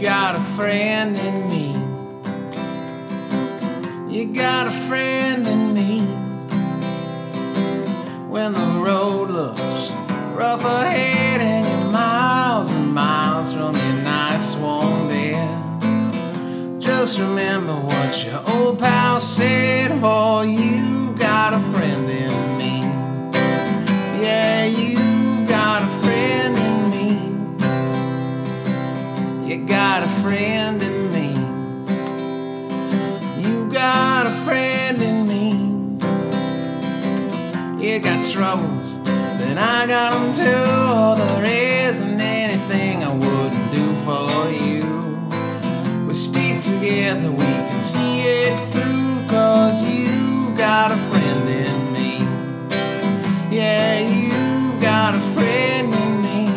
got a friend in me. You got a friend in me. When the road looks rough ahead and you're miles and miles from your nice warm bed, just remember what your old pal said. Oh, you You got troubles, then I got them too. Oh, there isn't anything I wouldn't do for you. We stick together, we can see it through, cause you got a friend in me. Yeah, you got a friend in me.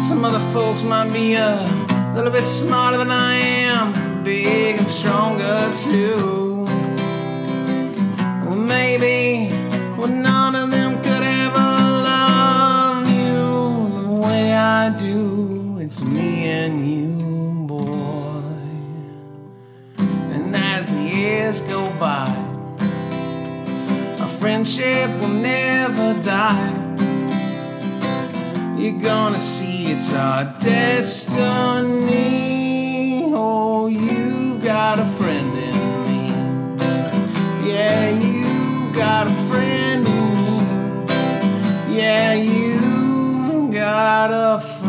Some other folks might be a little bit smarter than I am, big and stronger too. Do, it's me and you, boy. And as the years go by, our friendship will never die. You're gonna see it's our destiny. Oh, you got a friend in me. Yeah, you got a friend in me. Yeah, you out of